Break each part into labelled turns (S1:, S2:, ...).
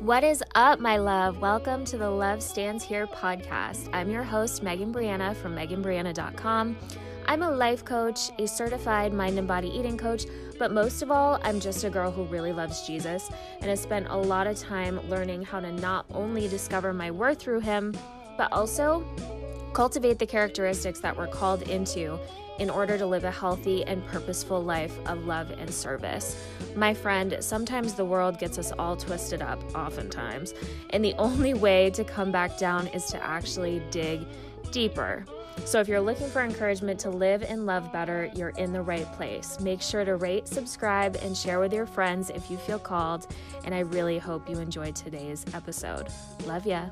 S1: What is up, my love? Welcome to the Love Stands Here podcast. I'm your host, Megan Brianna from meganbrianna.com. I'm a life coach, a certified mind and body eating coach, but most of all, I'm just a girl who really loves Jesus and has spent a lot of time learning how to not only discover my worth through Him, but also cultivate the characteristics that we're called into in order to live a healthy and purposeful life of love and service. My friend, sometimes the world gets us all twisted up, oftentimes, and the only way to come back down is to actually dig deeper. So, if you're looking for encouragement to live and love better, you're in the right place. Make sure to rate, subscribe, and share with your friends if you feel called. And I really hope you enjoyed today's episode. Love ya.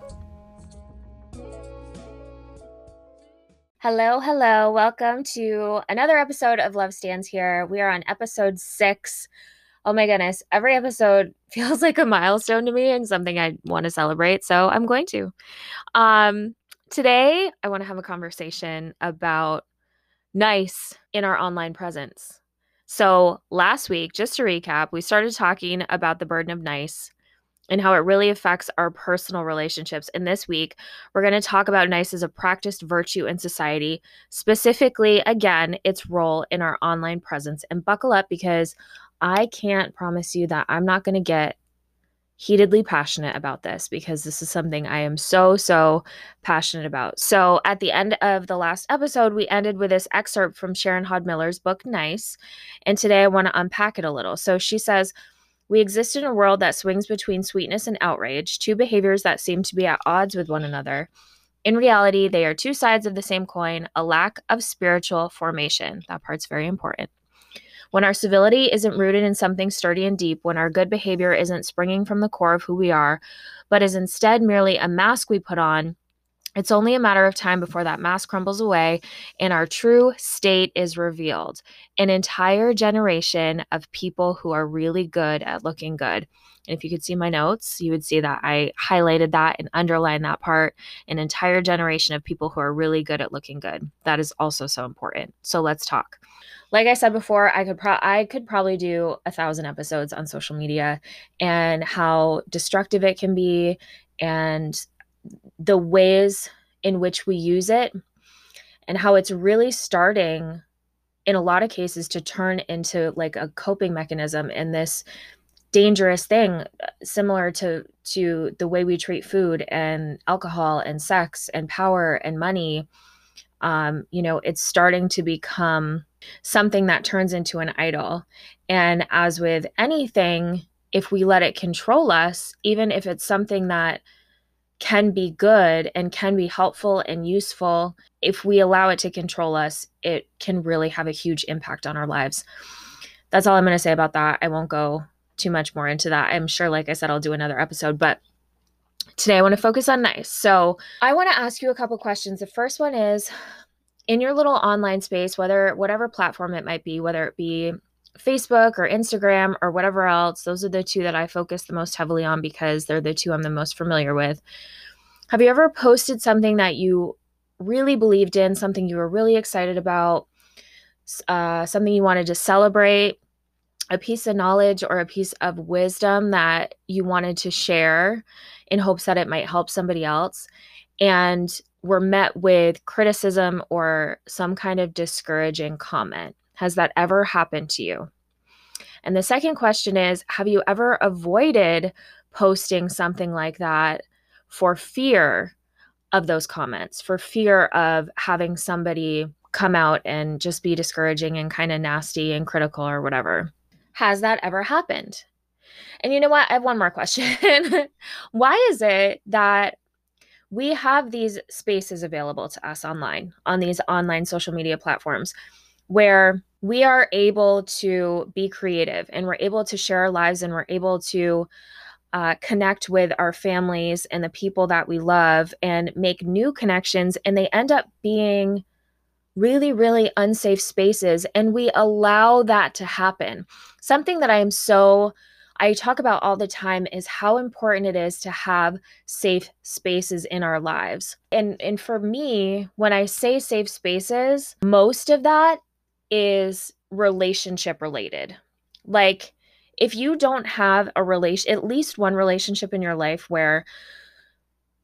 S1: Hello, hello. Welcome to another episode of Love Stands Here. We are on episode six. Oh my goodness, every episode feels like a milestone to me and something I want to celebrate. So I'm going to. Um, today, I want to have a conversation about nice in our online presence. So last week, just to recap, we started talking about the burden of nice and how it really affects our personal relationships. And this week, we're going to talk about nice as a practiced virtue in society, specifically, again, its role in our online presence. And buckle up because I can't promise you that I'm not going to get heatedly passionate about this because this is something I am so, so passionate about. So, at the end of the last episode, we ended with this excerpt from Sharon Hodde Miller's book, Nice. And today I want to unpack it a little. So, she says, we exist in a world that swings between sweetness and outrage, two behaviors that seem to be at odds with one another. In reality, they are two sides of the same coin, a lack of spiritual formation. That part's very important. When our civility isn't rooted in something sturdy and deep, when our good behavior isn't springing from the core of who we are, but is instead merely a mask we put on, it's only a matter of time before that mask crumbles away and our true state is revealed. An entire generation of people who are really good at looking good. And if you could see my notes, you would see that I highlighted that and underlined that part. An entire generation of people who are really good at looking good. That is also so important. So let's talk. Like I said before, I could pro- I could probably do a thousand episodes on social media and how destructive it can be and the ways in which we use it and how it's really starting in a lot of cases to turn into like a coping mechanism and this dangerous thing similar to to the way we treat food and alcohol and sex and power and money. Um, you know it's starting to become something that turns into an idol. And as with anything if we let it control us even if it's something that can be good and can be helpful and useful if we allow it to control us it can really have a huge impact on our lives. That's all i'm going to say about that. I won't go too much more into that. I'm sure like i said i'll do another episode but today i want to focus on nice. So i want to ask you a couple questions. The first one is in your little online space whether whatever platform it might be whether it be Facebook or Instagram or whatever else. Those are the two that I focus the most heavily on because they're the two I'm the most familiar with. Have you ever posted something that you really believed in, something you were really excited about, uh, something you wanted to celebrate, a piece of knowledge or a piece of wisdom that you wanted to share in hopes that it might help somebody else, and were met with criticism or some kind of discouraging comment? Has that ever happened to you? And the second question is Have you ever avoided posting something like that for fear of those comments, for fear of having somebody come out and just be discouraging and kind of nasty and critical or whatever? Has that ever happened? And you know what? I have one more question. Why is it that we have these spaces available to us online on these online social media platforms? Where we are able to be creative and we're able to share our lives and we're able to uh, connect with our families and the people that we love and make new connections. And they end up being really, really unsafe spaces. And we allow that to happen. Something that I am so I talk about all the time is how important it is to have safe spaces in our lives. And and for me, when I say safe spaces, most of that is relationship related. Like if you don't have a relation, at least one relationship in your life where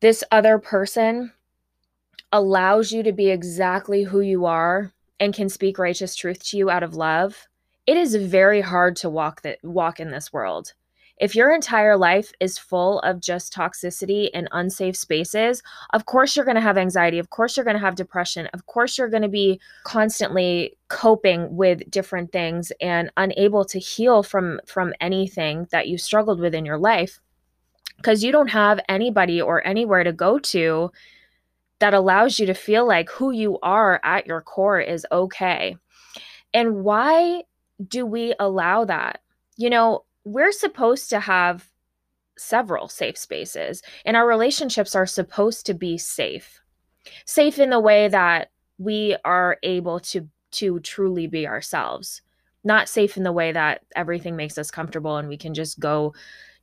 S1: this other person allows you to be exactly who you are and can speak righteous truth to you out of love, it is very hard to walk that walk in this world. If your entire life is full of just toxicity and unsafe spaces, of course you're going to have anxiety. Of course you're going to have depression. Of course you're going to be constantly coping with different things and unable to heal from from anything that you struggled with in your life because you don't have anybody or anywhere to go to that allows you to feel like who you are at your core is okay. And why do we allow that? You know, we're supposed to have several safe spaces, and our relationships are supposed to be safe. Safe in the way that we are able to to truly be ourselves. Not safe in the way that everything makes us comfortable and we can just go,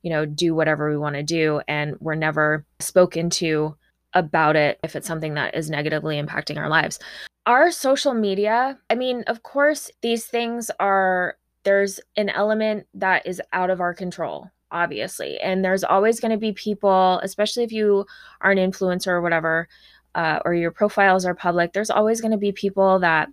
S1: you know, do whatever we want to do and we're never spoken to about it if it's something that is negatively impacting our lives. Our social media, I mean, of course, these things are there's an element that is out of our control obviously. And there's always going to be people especially if you are an influencer or whatever uh, or your profiles are public there's always going to be people that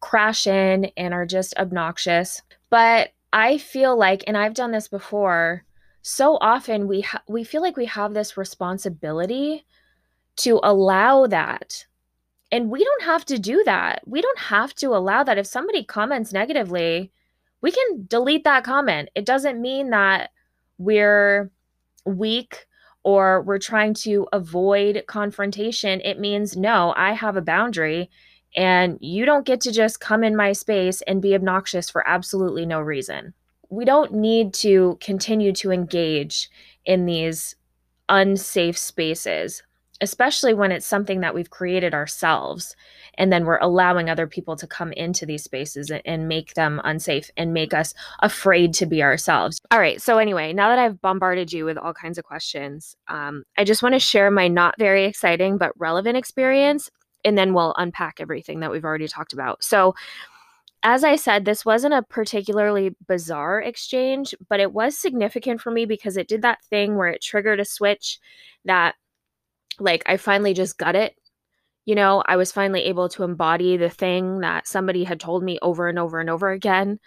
S1: crash in and are just obnoxious. But i feel like and i've done this before so often we ha- we feel like we have this responsibility to allow that. And we don't have to do that. We don't have to allow that. If somebody comments negatively we can delete that comment. It doesn't mean that we're weak or we're trying to avoid confrontation. It means, no, I have a boundary and you don't get to just come in my space and be obnoxious for absolutely no reason. We don't need to continue to engage in these unsafe spaces especially when it's something that we've created ourselves and then we're allowing other people to come into these spaces and, and, make them unsafe and make us afraid to be ourselves. All right so anyway now that i've bombarded you with all kinds of questions um, i just want to share my not very exciting but relevant experience and then we'll unpack everything that we've already talked about. So as I said, this wasn't a particularly bizarre exchange, but it was significant for me because it did that thing where it triggered a switch that like I finally just got it. You know, I was finally able to embody the thing that somebody had told me over and over and over again.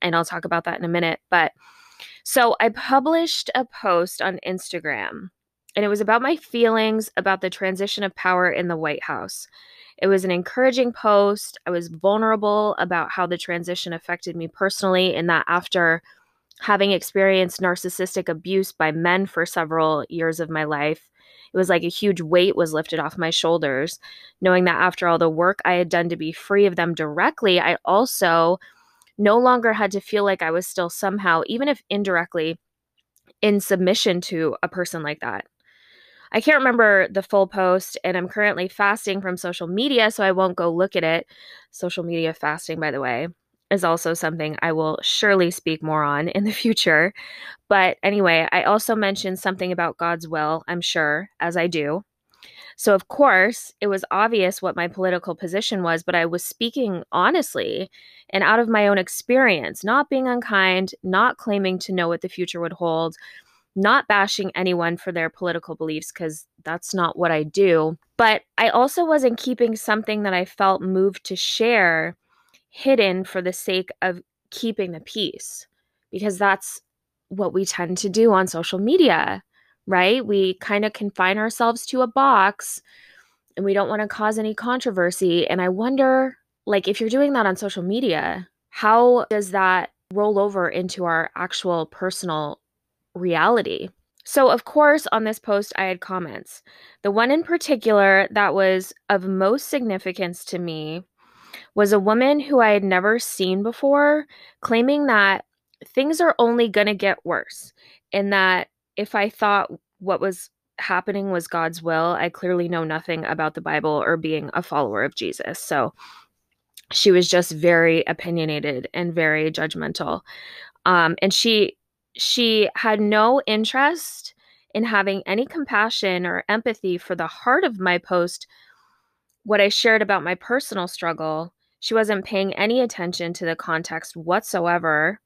S1: And I'll talk about that in a minute. But so I published a post on Instagram, and it was about my feelings about the transition of power in the White House. It was an encouraging post. I was vulnerable about how the transition affected me personally, and that after having experienced narcissistic abuse by men for several years of my life, it was like a huge weight was lifted off my shoulders, knowing that after all the work I had done to be free of them directly, I also no longer had to feel like I was still somehow, even if indirectly, in submission to a person like that. I can't remember the full post, and I'm currently fasting from social media, so I won't go look at it. Social media fasting, by the way is also something I will surely speak more on in the future. But anyway, I also mentioned something about God's will, I'm sure, as I do. So, of course, it was obvious what my political position was, but I was speaking honestly and out of my own experience, not being unkind, not claiming to know what the future would hold, not bashing anyone for their political beliefs, because that's not what I do. But I also wasn't keeping something that I felt moved to share hidden for the sake of keeping the peace because that's what we tend to do on social media, right? We kind of confine ourselves to a box and we don't want to cause any controversy. And I wonder, like, if you're doing that on social media, how does that roll over into our actual personal reality? So, of course, on this post, I had comments. The one in particular that was of most significance to me was a woman who I had never seen before claiming that things are only going to get worse and that if I thought what was happening was God's will, I clearly know nothing about the Bible or being a follower of Jesus. So she was just very opinionated and very judgmental. Um, and she she had no interest in having any compassion or empathy for the heart of my post what I shared about my personal struggle, she wasn't paying any attention to the context whatsoever.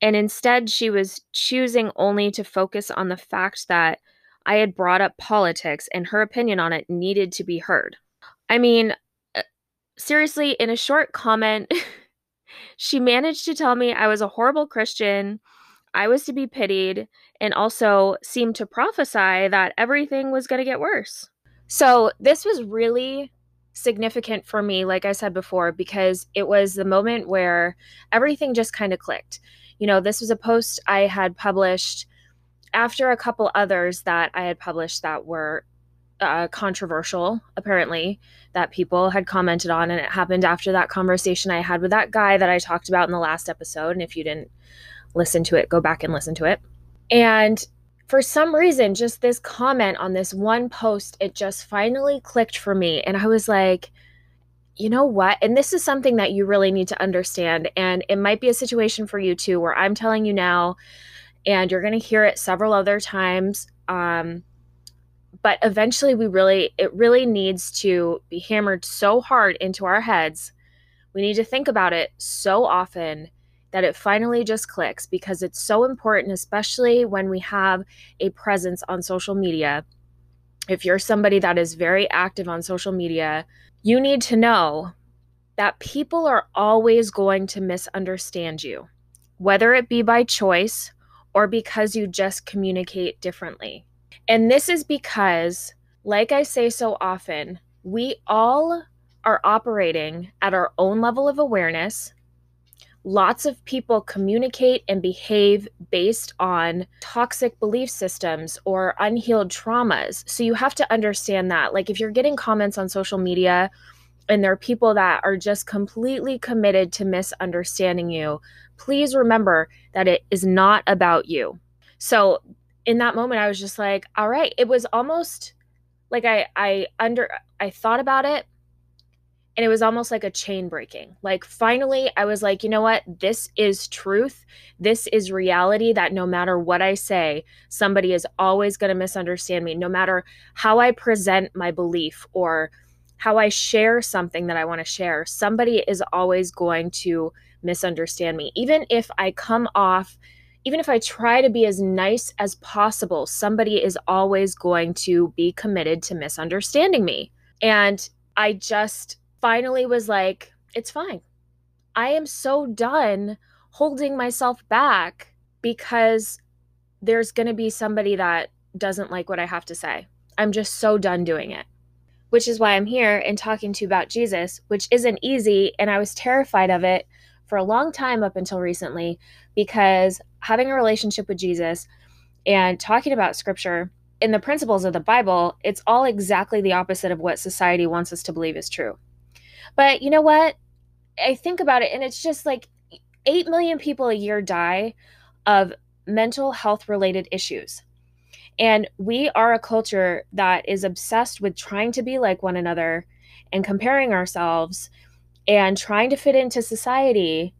S1: And instead, she was choosing only to focus on the fact that I had brought up politics and her opinion on it needed to be heard. I mean, uh, seriously, in a short comment, she managed to tell me I was a horrible Christian, I was to be pitied, and also seemed to prophesy that everything was going to get worse. So, this was really significant for me, like I said before, because it was the moment where everything just kind of clicked. You know, this was a post I had published after a couple others that I had published that were uh, controversial, apparently, that people had commented on. And it happened after that conversation I had with that guy that I talked about in the last episode. And if you didn't listen to it, go back and listen to it. And for some reason, just this comment on this one post, it just finally clicked for me. And I was like, you know what? And this is something that you really need to understand. And it might be a situation for you too, where I'm telling you now, and you're going to hear it several other times. Um, but eventually, we really, it really needs to be hammered so hard into our heads. We need to think about it so often that it finally just clicks because it's so important, especially when we have a presence on social media. If you're somebody that is very active on social media, you need to know that people are always going to misunderstand you, whether it be by choice or because you just communicate differently. And this is because, like I say so often, we all are operating at our own level of awareness lots of people communicate and behave based on toxic belief systems or unhealed traumas. So you have to understand that. Like, if you're getting comments on social media and there are people that are just completely committed to misunderstanding you, please remember that it is not about you. So, in that moment, I was just like, all right, it was almost like I, I under, I thought about it and it was almost like a chain breaking. Like finally I was like, you know what? This is truth. This is reality that no matter what I say, somebody is always going to misunderstand me no matter how I present my belief or how I share something that I want to share. Somebody is always going to misunderstand me. Even if I come off even if I try to be as nice as possible, somebody is always going to be committed to misunderstanding me. And I just finally was like, it's fine. I am so done holding myself back because there's going to be somebody that doesn't like what I have to say. I'm just so done doing it. Which is why I'm here and talking to you about Jesus, which isn't easy. And I was terrified of it for a long time up until recently because having a relationship with Jesus and talking about scripture in the principles of the Bible, it's all exactly the opposite of what society wants us to believe is true. But you know what? I think about it and it's just like 8 million people a year die of mental health related issues. And we are a culture that is obsessed with trying to be like one another and comparing ourselves and trying to fit into society.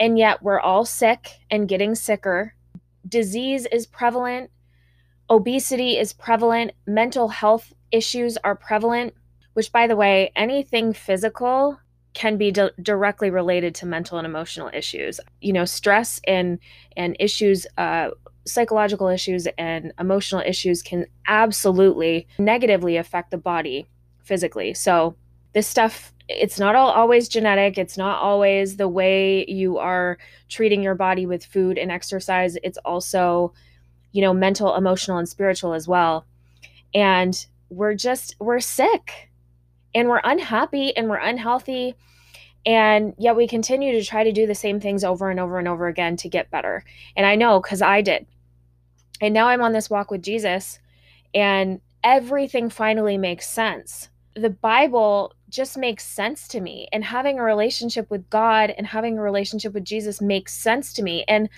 S1: And yet we're all sick and getting sicker. Disease is prevalent. Obesity is prevalent. Mental health issues are prevalent which by the way, anything physical can be di- directly related to mental and emotional issues. You know, stress and and issues uh, psychological issues and emotional issues can absolutely negatively affect the body physically. So, this stuff it's not all, always genetic, it's not always the way you are treating your body with food and exercise. It's also, you know, mental, emotional and spiritual as well. And we're just we're sick and we're unhappy and we're unhealthy. And yet we continue to try to do the same things over and over and over again to get better. And i know because i did. And now i'm on this walk with jesus and everything finally makes sense. The bible just makes sense to me and having a relationship with god and having a relationship with jesus makes sense to me. And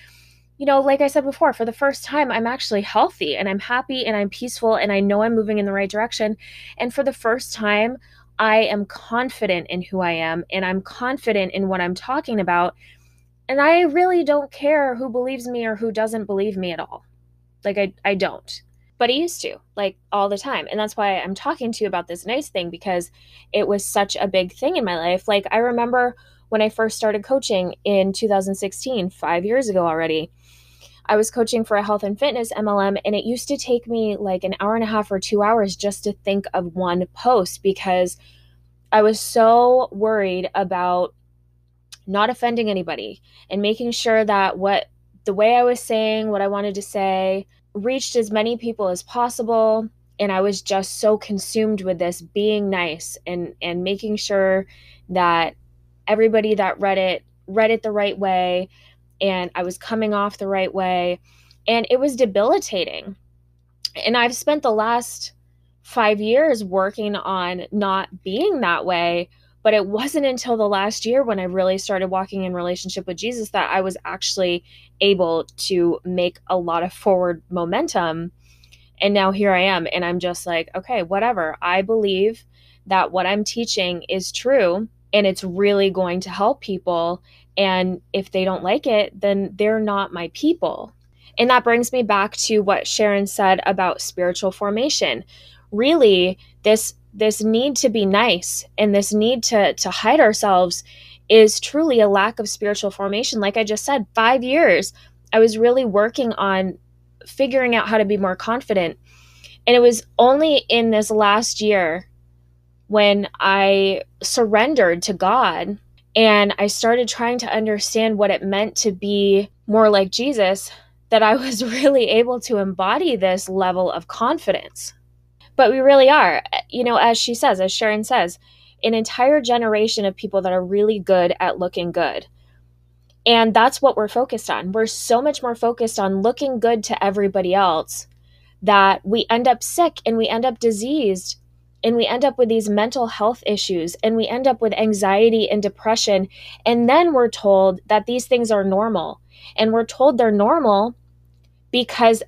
S1: you know, like I said before, for the first time, I'm actually healthy and I'm happy and I'm peaceful and I know I'm moving in the right direction. And for the first time, I am confident in who I am and I'm confident in what I'm talking about. And I really don't care who believes me or who doesn't believe me at all. Like, I, I don't. But I used to, like, all the time. And that's why I'm talking to you about this nice thing because it was such a big thing in my life. Like, I remember when I first started coaching in 2016, five years ago already. I was coaching for a health and fitness MLM, and it used to take me like an hour and a half or two hours just to think of one post because I was so worried about not offending anybody and making sure that what the way I was saying what I wanted to say reached as many people as possible. And I was just so consumed with this being nice and and making sure that everybody that read it read it the right way and I was coming off the right way and it was debilitating. And I've spent the last 5 years working on not being that way but it wasn't until the last year when I really started walking in relationship with Jesus that I was actually able to make a lot of forward momentum. And now here I am. And I'm just like, okay, whatever. I believe that what I'm teaching is true and it's really going to help people. And if they don't like it, then they're not my people. And that brings me back to what Sharon said about spiritual formation. Really, this this need to be nice and this need to to hide ourselves is truly a lack of spiritual formation like i just said 5 years i was really working on figuring out how to be more confident and it was only in this last year when i surrendered to god and i started trying to understand what it meant to be more like jesus that i was really able to embody this level of confidence but we really are. You know, as she says, as Sharon says, an entire generation of people that are really good at looking good. And that's what we're focused on. We're so much more focused on looking good to everybody else that we end up sick and we end up diseased and we end up with these mental health issues and we end up with anxiety and depression. And then we're told that these things are normal. And we're told they're normal because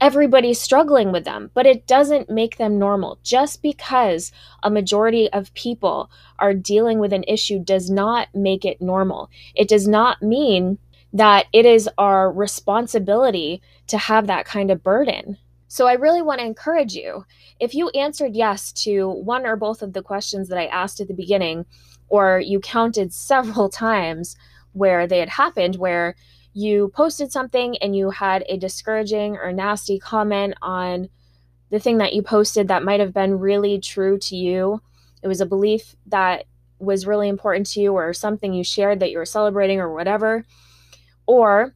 S1: everybody's struggling with them, but it doesn't make them normal. Just because a majority of people are dealing with an issue does not make it normal. It does not mean that it is our responsibility to have that kind of burden. So I really want to encourage you if you answered yes to one or both of the questions that I asked at the beginning, or you counted several times where they had happened, where you posted something and you had a discouraging or nasty comment on the thing that you posted that might have been really true to you. It was a belief that was really important to you or something you shared that you were celebrating or whatever. Or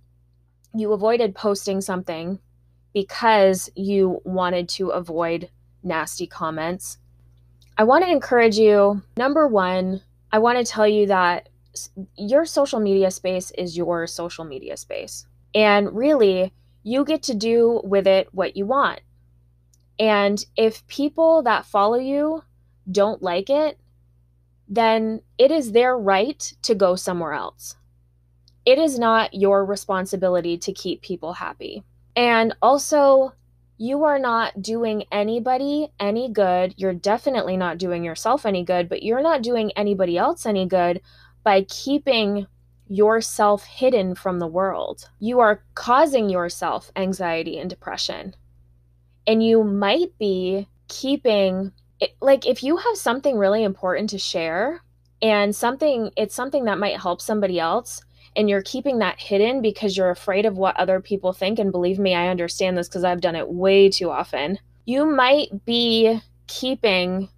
S1: you avoided posting something because you wanted to avoid nasty comments. I want to encourage you. Number one, I want to tell you that your social media space is your social media space. And really, you get to do with it what you want. And if people that follow you don't like it, then it is their right to go somewhere else. It is not your responsibility to keep people happy. And also, you are not doing anybody any good. You're definitely not doing yourself any good, but you're not doing anybody else any good by keeping yourself hidden from the world. You are causing yourself anxiety and depression. And you might be keeping it, like if you have something really important to share and something it's something that might help somebody else and you're keeping that hidden because you're afraid of what other people think and believe me I understand this cuz I've done it way too often. You might be keeping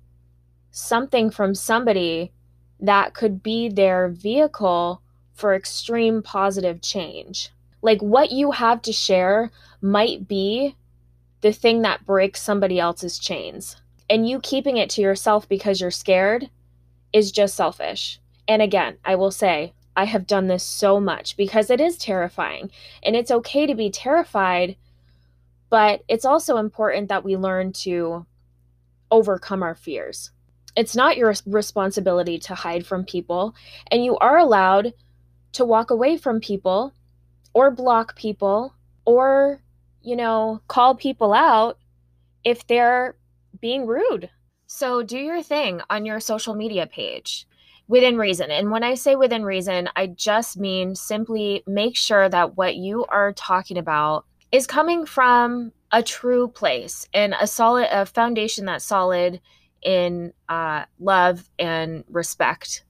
S1: something from somebody that could be their vehicle for extreme positive change. Like what you have to share might be the thing that breaks somebody else's chains. And you keeping it to yourself because you're scared is just selfish. And again, I will say, I have done this so much because it is terrifying. And it's okay to be terrified, but it's also important that we learn to overcome our fears it's not your responsibility to hide from people, and you are allowed to walk away from people or block people or, you know, call people out if they're being rude. So do your thing on your social media page within reason. And when I say within reason, I just mean simply make sure that what you are talking about is coming from a true place and a solid a foundation that's solid in uh, love and respect.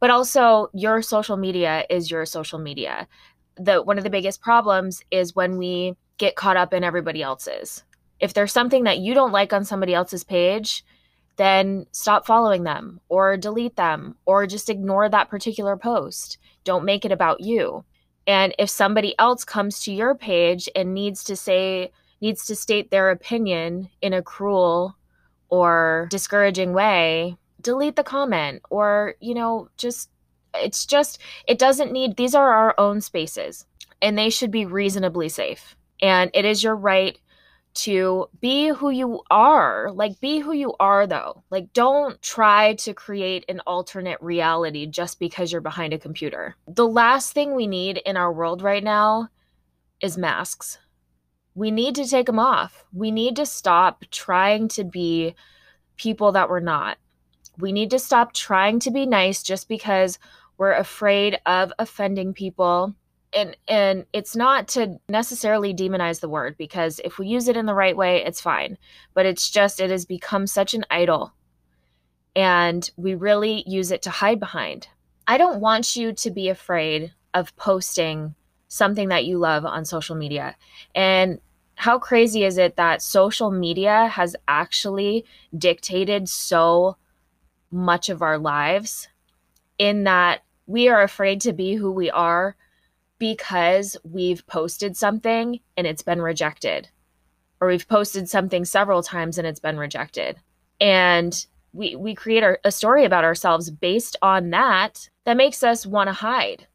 S1: But also, your social media is your social media. The one of the biggest problems is when we get caught up in everybody else's. If there's something that you don't like on somebody else's page, then stop following them or delete them or just ignore that particular post. Don't make it about you. And if somebody else comes to your page and needs to say, needs to state their opinion in a cruel or discouraging way, delete the comment or, you know, just, it's just, it doesn't need, these are our own spaces and they should be reasonably safe. And it is your right to be who you are. Like, be who you are, though. Like, don't try to create an alternate reality just because you're behind a computer. The last thing we need in our world right now is masks. We need to take them off. We need to stop trying to be people that we're not. We need to stop trying to be nice just because we're afraid of offending people and and it's not to necessarily demonize the word because if we use it in the right way it's fine. But it's just it has become such an idol and we really use it to hide behind. I don't want you to be afraid of posting something that you love on social media. And how crazy is it that social media has actually dictated so much of our lives in that we are afraid to be who we are because we've posted something and it's been rejected, or we've posted something several times and it's been rejected. And we, we create our, a story about ourselves based on that that makes us want to hide.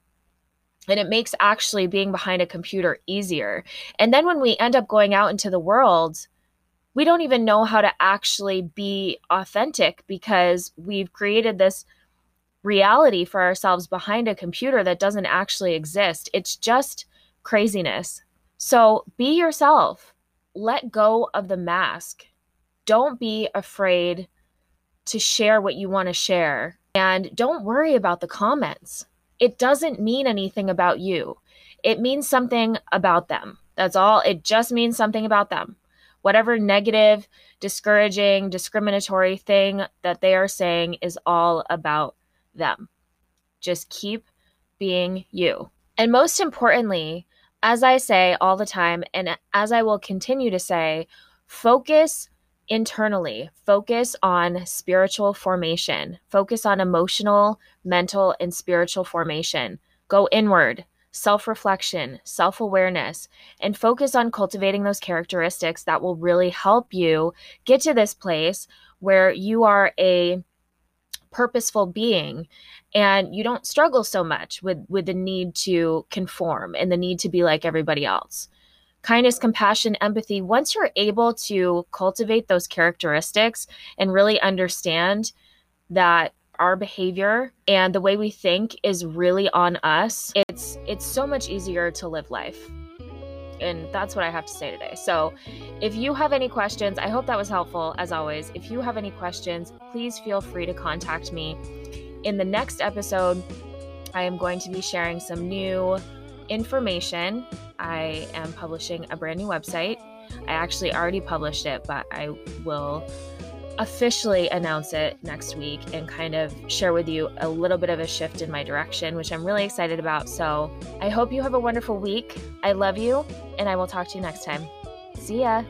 S1: And it makes actually being behind a computer easier. And then when we end up going out into the world, we don't even know how to actually be authentic because we've created this reality for ourselves behind a computer that doesn't actually exist. It's just craziness. So be yourself. Let go of the mask. Don't be afraid to share what you want to share. And don't worry about the comments. It doesn't mean anything about you, it means something about them. That's all. It just means something about them. Whatever negative, discouraging, discriminatory thing that they are saying is all about them. Just keep being you. And most importantly, as I say all the time, and as I will continue to say, focus internally, focus on spiritual formation, focus on emotional, mental, and spiritual formation. Go inward, self reflection, self awareness, and focus on cultivating those characteristics that will really help you get to this place where you are a purposeful being and you don't struggle so much with with the need to conform and the need to be like everybody else. Kindness compassion empathy once you're able to cultivate those characteristics and really understand that our behavior and the way we think is really on us it's it's so much easier to live life and that's what I have to say today. So, if you have any questions, I hope that was helpful as always. If you have any questions, please feel free to contact me. In the next episode, I am going to be sharing some new information. I am publishing a brand new website. I actually already published it, but I will officially announce it next week and kind of share with you a little bit of a shift in my direction, which I'm really excited about. So I hope you have a wonderful week. I love you, and I will talk to you next time. See ya.